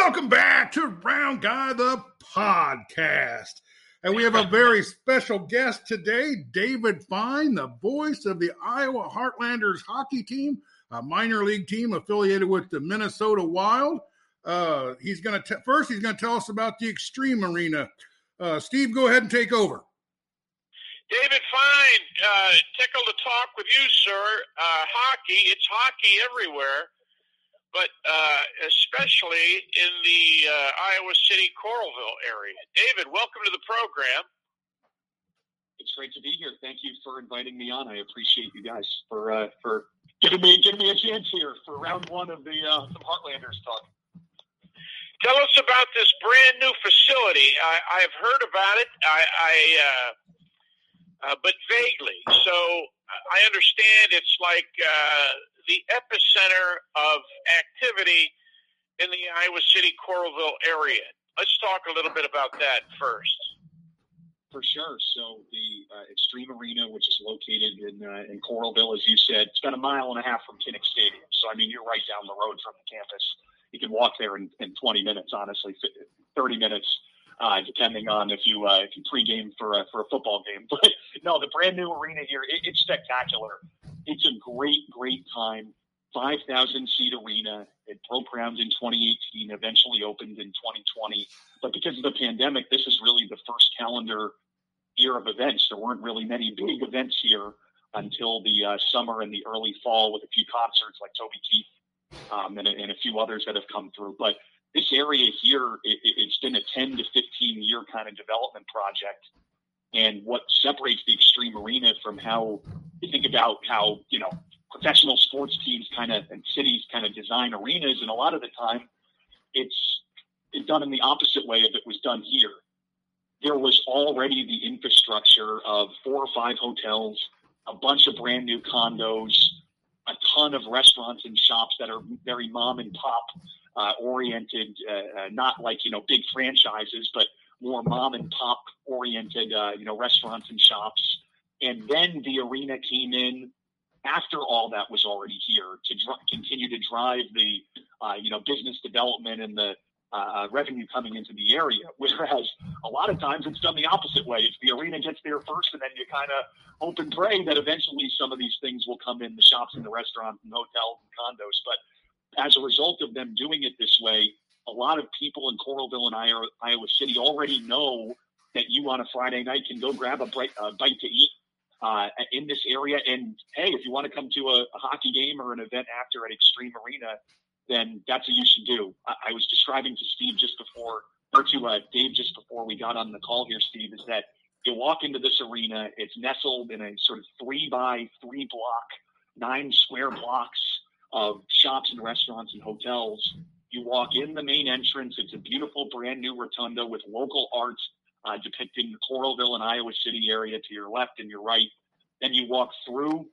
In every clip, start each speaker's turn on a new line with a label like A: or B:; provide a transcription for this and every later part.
A: Welcome back to Round Guy the podcast. And we have a very special guest today, David Fine, the voice of the Iowa Heartlanders hockey team, a minor league team affiliated with the Minnesota Wild. Uh, he's going to first he's going to tell us about the Xtream Arena. Uh, Steve, go ahead and take over.
B: David Fine, uh, tickled to talk with you, sir. Uh, hockey, it's hockey everywhere but uh, especially in the uh, Iowa City Coralville area. David, welcome to the program.
C: It's great to be here. Thank you for inviting me on. I appreciate you guys for uh, for giving me giving me a chance here for round one of the uh, some Heartlanders talk.
B: Tell us about this brand new facility. I, have heard about it. I, I uh, uh, but vaguely. So I understand it's like uh, the epicenter of activity in the Iowa City Coralville area. Let's talk a little bit about that first.
C: For sure. So the uh, Xtream Arena, which is located in uh, in Coralville, as you said, it's about a mile and a half from Kinnick Stadium. So I mean, you're right down the road from the campus. You can walk there in, in 20 minutes, honestly, 30 minutes, uh, depending on if you uh, if you pregame for a, for a football game. But no, the brand new arena here, it, it's spectacular. It's a great, great time. 5,000 seat arena. It broke ground in 2018, eventually opened in 2020. But because of the pandemic, this is really the first calendar year of events. There weren't really many big events here until the uh, summer and the early fall with a few concerts like Toby Keith um, and, and, a few others that have come through. But this area here, it, it's been a 10 to 15 year kind of development project. And what separates the Xtream Arena from how you think about how, you know, professional sports teams kind of and cities kind of design arenas, and a lot of the time it's, done in the opposite way if it was done here. There was already the infrastructure of four or five hotels, a bunch of brand new condos, a ton of restaurants and shops that are very mom and pop uh, oriented, uh, uh, not like you know big franchises, but more mom and pop oriented, uh, you know, restaurants and shops. And then the arena came in after all that was already here to dr- continue to drive the, uh, you know, business development and the uh, uh, revenue coming into the area. Whereas a lot of times it's done the opposite way. It's the arena gets there first, and then you kind of hope and pray that eventually some of these things will come in the shops and the restaurants and hotels and condos. But as a result of them doing it this way, a lot of people in Coralville and Iowa City already know that you on a Friday night can go grab a bite, uh, bite to eat uh, in this area. And hey, if you want to come to a, a, hockey game or an event after at Xtream Arena, then that's what you should do. I, I was describing to Steve just before, or to uh, Dave just before we got on the call here, Steve, is that you walk into this arena, it's nestled in a sort of three by three block, nine square blocks of shops and restaurants and hotels you walk in the main entrance. It's a beautiful brand new rotunda with local art uh, depicting the Coralville and Iowa City area to your left and your right. Then you walk through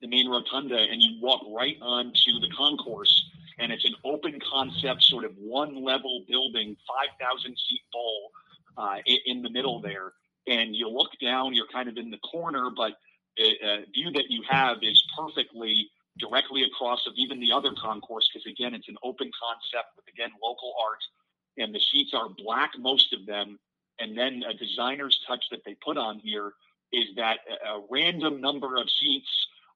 C: the main rotunda and you walk right onto the concourse. And it's an open concept, sort of one level building, 5,000 seat bowl uh, in the middle there. And you look down, you're kind of in the corner, but the uh, view that you have is perfectly directly across of even the other concourse because again it's an open concept with again local art and the seats are black most of them and then a designer's touch that they put on here is that a, random number of seats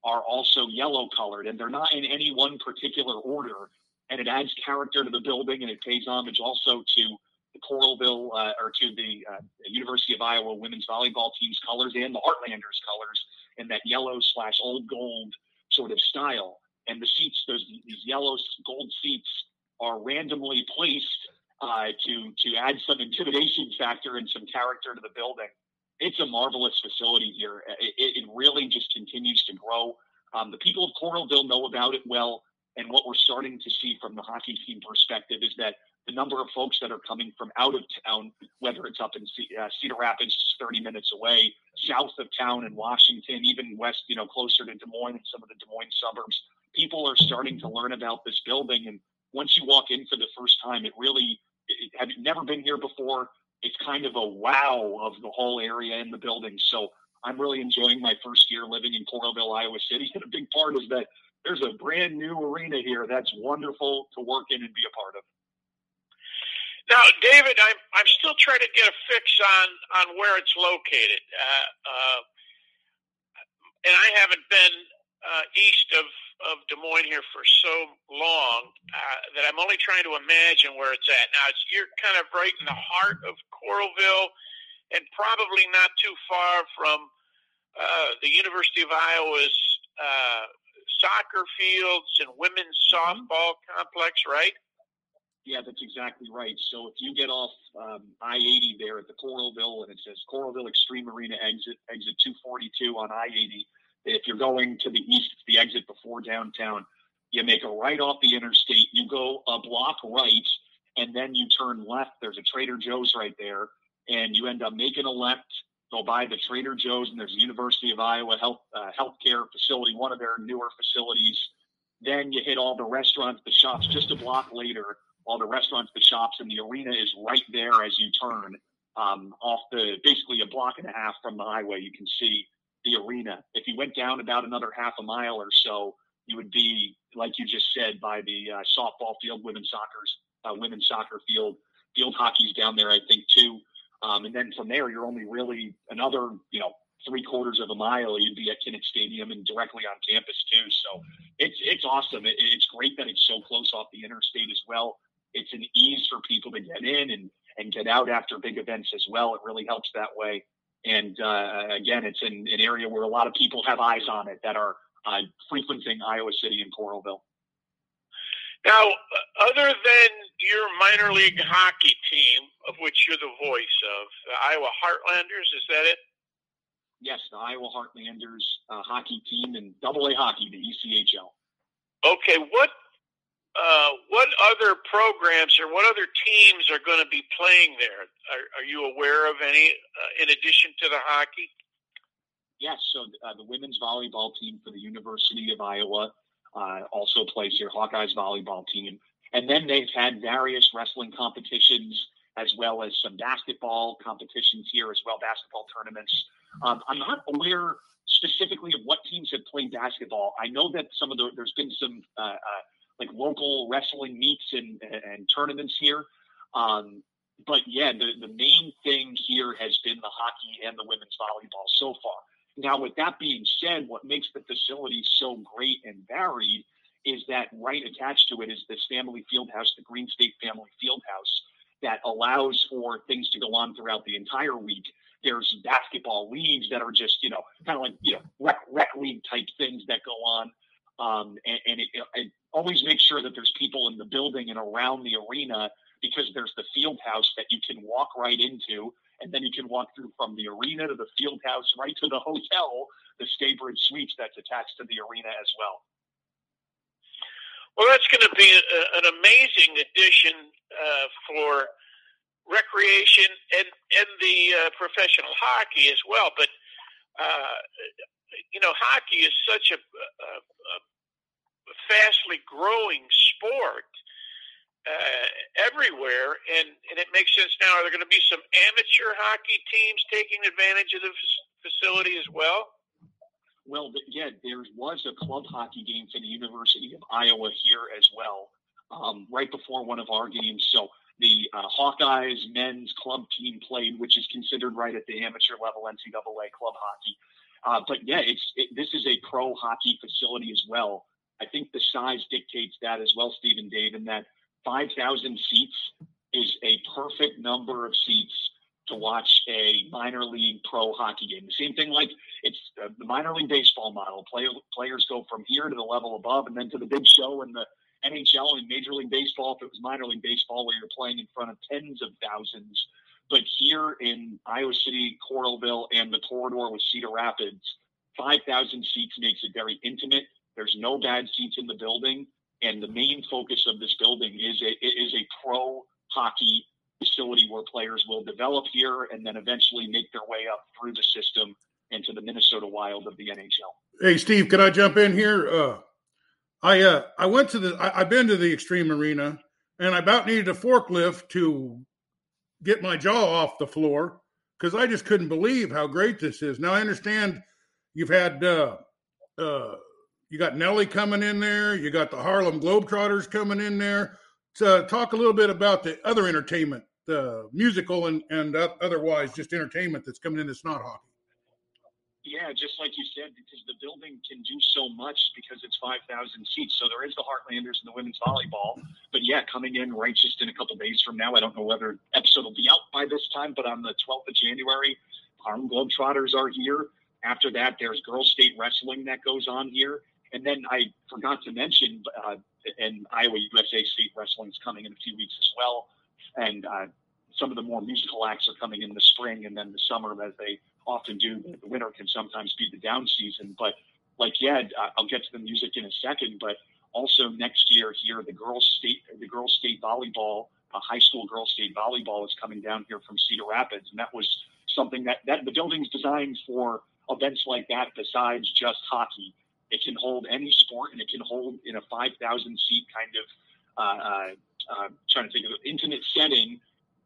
C: are also yellow colored and they're not in any one particular order and it adds character to the building and it pays homage also to the Coralville uh, or to the uh, University of Iowa women's volleyball team's colors and the Heartlanders colors and that yellow slash old gold sort of style. And the seats, those these yellow gold seats, are randomly placed uh, to to add some intimidation factor and some character to the building. It's a marvelous facility here. It, it really just continues to grow. Um, the people of Coralville know about it well, and what we're starting to see from the hockey team perspective is that the number of folks that are coming from out of town, whether it's up in uh, Cedar Rapids, 30 minutes away, south of town in Washington, even west, you know, closer to Des Moines and some of the Des Moines suburbs, people are starting to learn about this building. And once you walk in for the first time, it really, it, have never been here before? It's kind of a wow of the whole area and the building. So I'm really enjoying my first year living in Coralville, Iowa City. And a big part is that there's a brand new arena here that's wonderful to work in and be a part of.
B: Now, David, I'm I'm still trying to get a fix on on where it's located, uh, uh, and I haven't been uh, east of of Des Moines here for so long uh, that I'm only trying to imagine where it's at. Now, it's, you're kind of right in the heart of Coralville, and probably not too far from uh, the University of Iowa's uh, soccer fields and women's softball complex, right?
C: Yeah, that's exactly right. So if you get off um, I-80 there at the Coralville, and it says Coralville Xtream Arena exit, exit 242 on I-80. If you're going to the east, it's the exit before downtown. You make a right off the interstate. You go a block right, and then you turn left. There's a Trader Joe's right there, and you end up making a left. Go by the Trader Joe's, and there's a University of Iowa health uh, healthcare facility, one of their newer facilities. Then you hit all the restaurants, the shops. Just a block later, all the restaurants, the shops, and the arena is right there as you turn um, off the basically a block and a half from the highway. You can see the arena. If you went down about another half a mile or so, you would be like you just said by the uh, softball field, women's soccer's uh, women's soccer field, field hockey's down there, I think too. Um, and then from there, you're only really another you know three quarters of a mile, you'd be at Kinnick Stadium and directly on campus too. So it's it's awesome. It, it's great that it's so close off the interstate as well it's an ease for people to get in and, and get out after big events as well. It really helps that way. And uh, again, it's in an area where a lot of people have eyes on it that are uh, frequenting Iowa City and Coralville.
B: Now, other than your minor league hockey team, of which you're the voice of, the Iowa Heartlanders, is that it?
C: Yes, the Iowa Heartlanders uh, hockey team and Double A hockey, the ECHL.
B: Okay, what uh, what other programs or what other teams are going to be playing there? Are, are you aware of any uh, in addition to the hockey?
C: Yes, so uh, the women's volleyball team for the University of Iowa uh, also plays here, Hawkeyes volleyball team. And then they've had various wrestling competitions as well as some basketball competitions here as well, basketball tournaments. Um, I'm not aware specifically of what teams have played basketball. I know that some of the, there's been some uh, uh, like local wrestling meets and, and tournaments here. Um, but yeah, the, the main thing here has been the hockey and the women's volleyball so far. Now, with that being said, what makes the facility so great and varied is that right attached to it is this family field house, the GreenState Family Field House, that allows for things to go on throughout the entire week. There's basketball leagues that are just, you know, kind of like, you know, rec, rec league type things that go on. Um, and, and it, it, always make sure that there's people in the building and around the arena because there's the field house that you can walk right into and then you can walk through from the arena to the field house right to the hotel the Staybridge Suites that's attached to the arena as well.
B: Well that's going to be a, an amazing addition uh, for recreation and and the uh, professional hockey as well but uh, you know hockey is such a, a, a fastly growing sport uh, everywhere, and, and it makes sense now. Are there going to be some amateur hockey teams taking advantage of the facility as well?
C: Well, yeah, there was a club hockey game for the University of Iowa here as well, um, right before one of our games. So the uh, Hawkeyes men's club team played, which is considered right at the amateur level NCAA club hockey. Uh, but yeah, it's it, this is a pro hockey facility as well. I think the size dictates that as well, Stephen Dave, and that 5,000 seats is a perfect number of seats to watch a minor league pro hockey game. The same thing like it's uh, the minor league baseball model. Play, players go from here to the level above and then to the big show in the NHL and Major League Baseball. If it was minor league baseball where you're playing in front of tens of thousands. But here in Iowa City, Coralville, and the corridor with Cedar Rapids, 5,000 seats makes it very intimate. There's no bad seats in the building, and the main focus of this building is a is a pro hockey facility where players will develop here and then eventually make their way up through the system into the Minnesota Wild of the NHL.
A: Hey, Steve, can I jump in here? Uh, I uh, I went to the I, I've been to the Xtream Arena, and I about needed a forklift to get my jaw off the floor because I just couldn't believe how great this is. Now I understand you've had uh, uh, you got Nelly coming in there. You got the Harlem Globetrotters coming in there. to talk a little bit about the other entertainment, the musical and and otherwise just entertainment that's coming in that's not hockey.
C: Yeah, just like you said, because the building can do so much because it's 5,000 seats. So there is the Heartlanders and the women's volleyball. But yeah, coming in right just in a couple days from now, I don't know whether episode will be out by this time, but on the 12th of January, Harlem Globetrotters are here. After that, there's girls state wrestling that goes on here. And then I forgot to mention, uh, and Iowa USA State Wrestling is coming in a few weeks as well. And uh, some of the more musical acts are coming in the spring and then the summer as they often do. The winter can sometimes be the down season, but like yeah, I'll get to the music in a second. But also next year here, the girls state the girls state volleyball, uh, high school girls state volleyball is coming down here from Cedar Rapids, and that was something that that the building's designed for events like that. Besides just hockey, it can hold any sport, and it can hold in a 5,000 seat kind of uh, uh, uh, trying to think of an intimate setting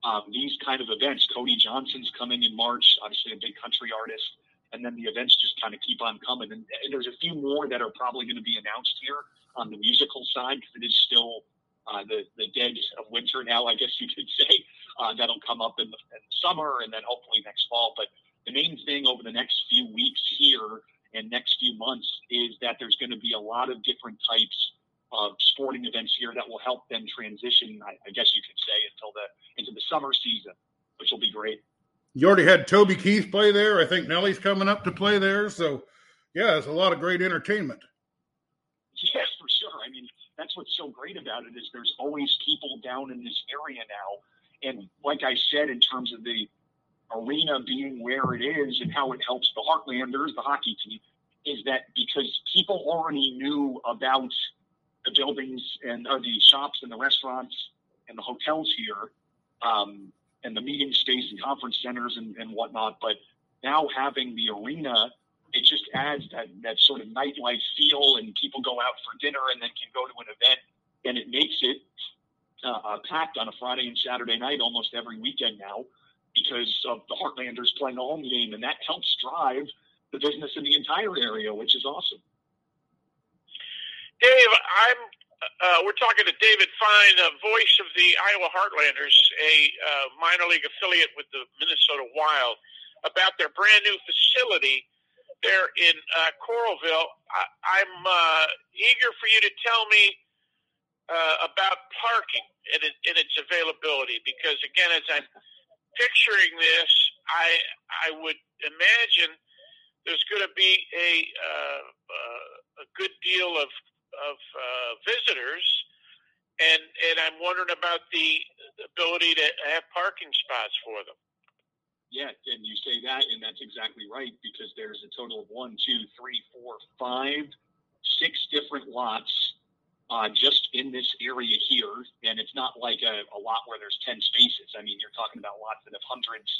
C: um, these kind of events. Cody Johnson's coming in March, obviously a big country artist, and then the events just kind of keep on coming. And, and there's a few more that are probably going to be announced here on the musical side because it is still uh, the the dead of winter now, I guess you could say. Uh, that'll come up in the, in the summer and then hopefully next fall. But the main thing over the next few weeks here and next few months is that there's going to be a lot of different types of sporting events here that will help them transition, I, I guess you could say, until the into the summer season, which will be great.
A: You already had Toby Keith play there. I think Nelly's coming up to play there. So, yeah, it's a lot of great entertainment.
C: Yes, for sure. I mean, that's what's so great about it is there's always people down in this area now. And like I said, in terms of the arena being where it is and how it helps the Heartlanders, the hockey team, is that because people already knew about – the buildings and or the shops and the restaurants and the hotels here, um, and the meeting space and conference centers and, and whatnot. But now having the arena, it just adds that that sort of nightlife feel, and people go out for dinner and then can go to an event, and it makes it uh, uh, packed on a Friday and Saturday night almost every weekend now because of the Heartlanders playing a home game, and that helps drive the business in the entire area, which is awesome.
B: Dave, I'm. Uh, we're talking to David Fine, uh, voice of the Iowa Heartlanders, a uh, minor league affiliate with the Minnesota Wild, about their brand new facility there in uh, Coralville. I, am uh, eager for you to tell me uh, about parking and, and its availability, because again, as I'm picturing this, I I would imagine there's going to be a uh, uh, a good deal of of uh, visitors, and and I'm wondering about the ability to have parking spots for them.
C: Yeah, and you say that, and that's exactly right because there's a total of one, two, three, four, five, six different lots uh, just in this area here, and it's not like a, a, lot where there's ten spaces. I mean, you're talking about lots that have hundreds,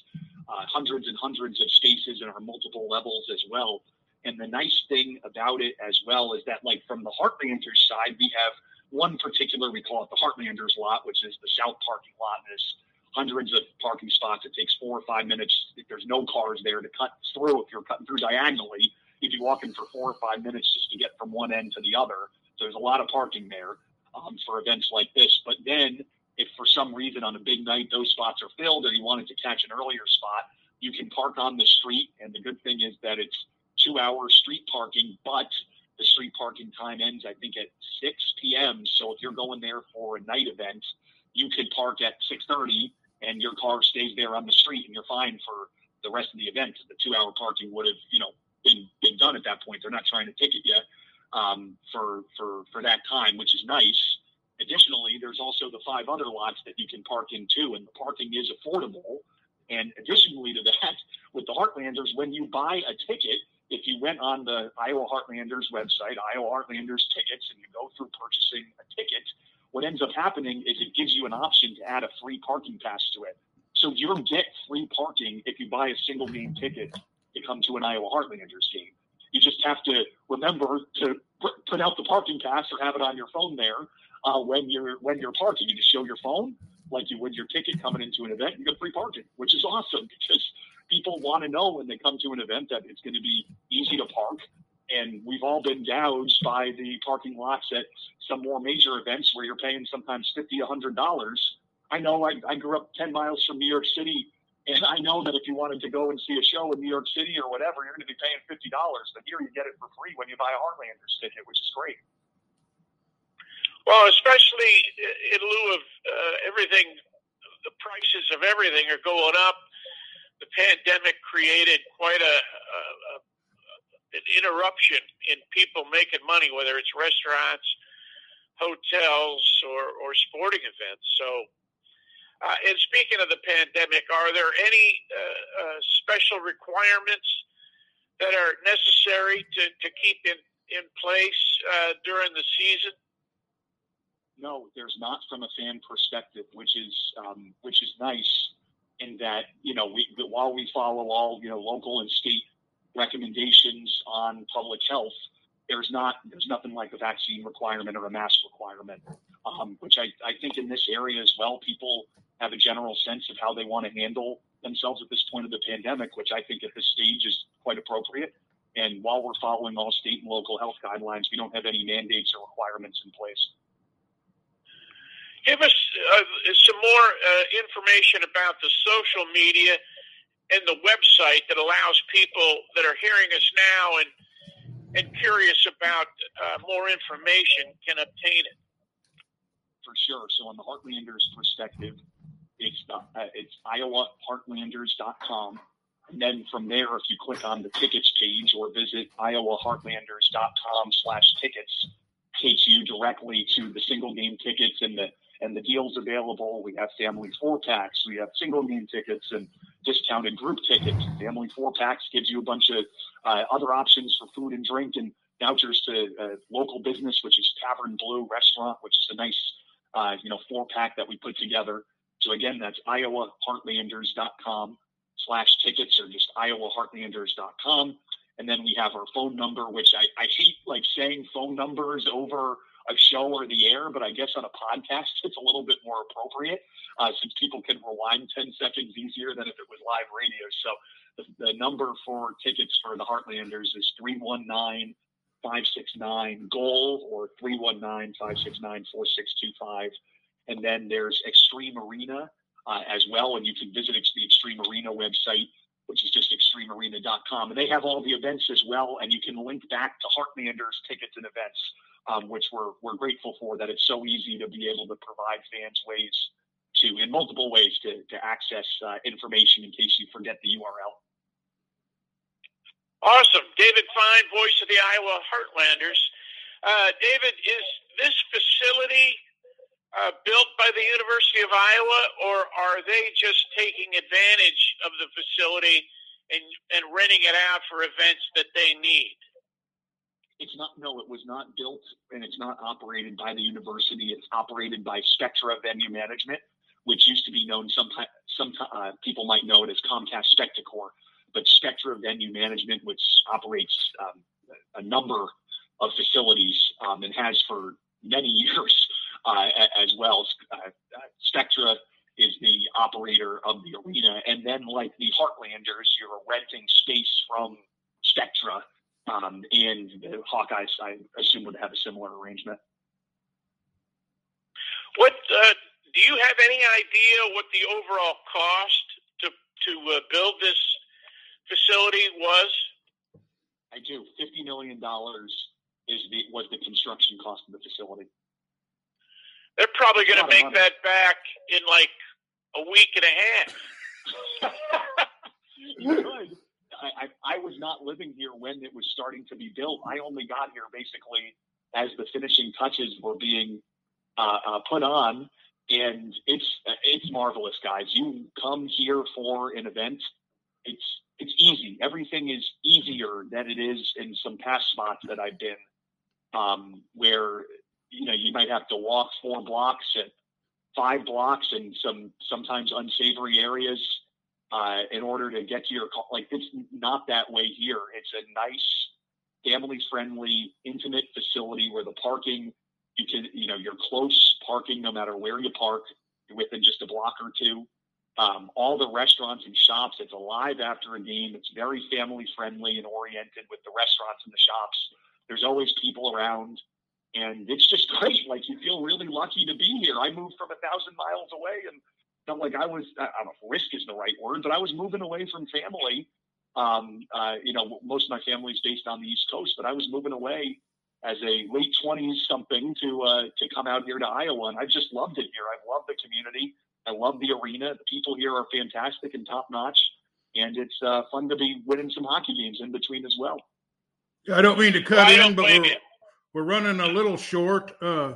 C: uh, hundreds and hundreds of spaces and are multiple levels as well. And the nice thing about it as well is that, like from the Heartlanders side, we have one particular, we call it the Heartlanders lot, which is the south parking lot. There's hundreds of parking spots. It takes four or five minutes. There's no cars there to cut through, if you're cutting through diagonally, you'd be walking for four or five minutes just to get from one end to the other. So there's a lot of parking there um, for events like this. But then, if for some reason on a big night those spots are filled, or you wanted to catch an earlier spot, you can park on the street. And the good thing is that it's two hour street parking, but the street parking time ends, I think, at 6 p.m. So if you're going there for a night event, you could park at 6:30 and your car stays there on the street, and you're fine for the rest of the event. The two-hour parking would have, you know, been been done at that point. They're not trying to ticket you um, for for for that time, which is nice. Additionally, there's also the five other lots that you can park in too, and the parking is affordable. And additionally to that, with the Heartlanders, when you buy a ticket, if you went on the Iowa Heartlanders website, Iowa Heartlanders tickets, and you go through purchasing a ticket, what ends up happening is it gives you an option to add a free parking pass to it. So you get free parking if you buy a single game ticket to come to an Iowa Heartlanders game. You just have to remember to put out the parking pass or have it on your phone there uh, when you're when you're parking. You just show your phone like you would your ticket coming into an event. You get free parking, which is awesome because people want to know when they come to an event that it's going to be easy to park and we've all been gouged by the parking lots at some more major events where you're paying sometimes fifty, a hundred dollars. I know I, I grew up ten miles from New York City, and I know that if you wanted to go and see a show in New York City or whatever, you're going to be paying fifty dollars. But here you get it for free when you buy a Heartlanders ticket, which is great.
B: Well, especially in lieu of uh, everything, the prices of everything are going up. The pandemic created quite a, a, a an interruption in people making money, whether it's restaurants, hotels, or, or sporting events. So, uh, and speaking of the pandemic, are there any uh, uh, special requirements that are necessary to, to keep in, in place uh, during the season?
C: No, there's not from a fan perspective, which is um, which is nice in that you know we while we follow all you know local and state recommendations on public health, there's not there's nothing like a vaccine requirement or a mask requirement, um, which I, I think in this area as well, people have a general sense of how they want to handle themselves at this point of the pandemic, which I think at this stage is quite appropriate. And while we're following all state and local health guidelines, we don't have any mandates or requirements in place.
B: Give us uh, some more uh, information about the social media and the website that allows people that are hearing us now and and curious about uh, more information can obtain it.
C: For sure. So, on the Heartlanders perspective, it's uh, it's iowaheartlanders.com. And then from there, if you click on the tickets page or visit iowaheartlanders.com slash tickets, takes you directly to the single game tickets and the and the deals available. We have family four packs, we have single game tickets and discounted group tickets. Family four packs gives you a bunch of uh, other options for food and drink and vouchers to uh, local business, which is Tavern Blue Restaurant, which is a nice, uh, you know, four pack that we put together. So again, that's iowaheartlanders.com slash tickets or just iowaheartlanders.com. And then we have our phone number, which I, I hate like saying phone numbers over a show or the air, but I guess on a podcast it's a little bit more appropriate uh, since people can rewind 10 seconds easier than if it was live radio. So the, the number for tickets for the Heartlanders is 319 569 GOAL or 319 569 4625. And then there's Xtream Arena uh, as well. And you can visit the Xtream Arena website, which is just xtreamarena.com. And they have all the events as well. And you can link back to Heartlanders tickets and events um, which we're, we're grateful for that it's so easy to be able to provide fans ways to, in multiple ways, to, to access uh, information in case you forget the URL.
B: Awesome. David Fine, voice of the Iowa Heartlanders. Uh, David, is this facility uh, built by the University of Iowa, or are they just taking advantage of the facility and, and renting it out for events that they need?
C: It's not. No, it was not built, and it's not operated by the university. It's operated by Spectra Venue Management, which used to be known. Some some uh, people might know it as Comcast Spectacor, but Spectra Venue Management, which operates um, a number of facilities um, and has for many years uh, as well. Uh, Spectra is the operator of the arena, and then like the Heartlanders, you're renting space from Spectra um, and the Hawkeyes, I assume, would have a similar arrangement.
B: What uh, do you have any idea what the overall cost to to uh, build this facility was?
C: I do. Fifty million dollars is the was the construction cost of the facility.
B: They're probably going to make that back in like a week and a
C: half. you could. I, I, was not living here when it was starting to be built. I only got here basically as the finishing touches were being uh, uh, put on, and it's it's marvelous, guys. You come here for an event, it's it's easy. Everything is easier than it is in some past spots that I've been, um, where you know you might have to walk four blocks and five blocks in some sometimes unsavory areas uh, in order to get to your call. Like it's not that way here. It's a nice, family-friendly, intimate facility where the parking you can, you know, you're close parking no matter where you park, within just a block or two. um, all the restaurants and shops. It's alive after a game. It's very family friendly and oriented with the restaurants and the shops. There's always people around, and it's just great. Like you feel really lucky to be here. I moved from a thousand miles away and felt like I was. I don't know if risk is the right word, but I was moving away from family. Um, uh, you know, most of my family is based on the East Coast, but I was moving away as a late twenties something to uh, to come out here to Iowa, and I just loved it here. I love the community. I love the arena. The people here are fantastic and top notch, and it's uh, fun to be winning some hockey games in between as well.
A: I don't mean to cut well, in, but we're, we're running a little short. Uh,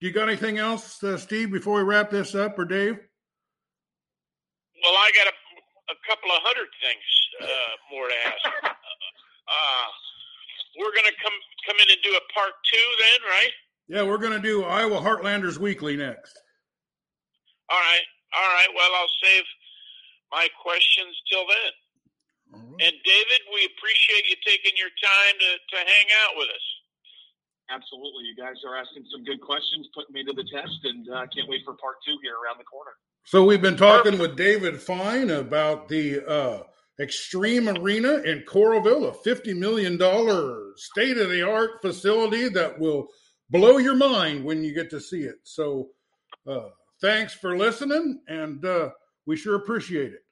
A: do you got anything else, uh, Steve, before we wrap this up, or Dave?
B: Well, I got a, a couple of hundred things uh, more to ask. Uh, we're going to come come in and do a part two, then, right?
A: Yeah, we're going to do Iowa Heartlanders Weekly next.
B: All right. All right. Well, I'll save my questions till then. Right. And David, we appreciate you taking your time to, to hang out with us.
C: Absolutely. You guys are asking some good questions, putting me to the test, and I uh, can't wait for part two here around the corner.
A: So we've been talking with David Fine about the uh, Xtream Arena in Coralville, a $50 million state of the art facility that will blow your mind when you get to see it. So, uh, thanks for listening, and uh, we sure appreciate it.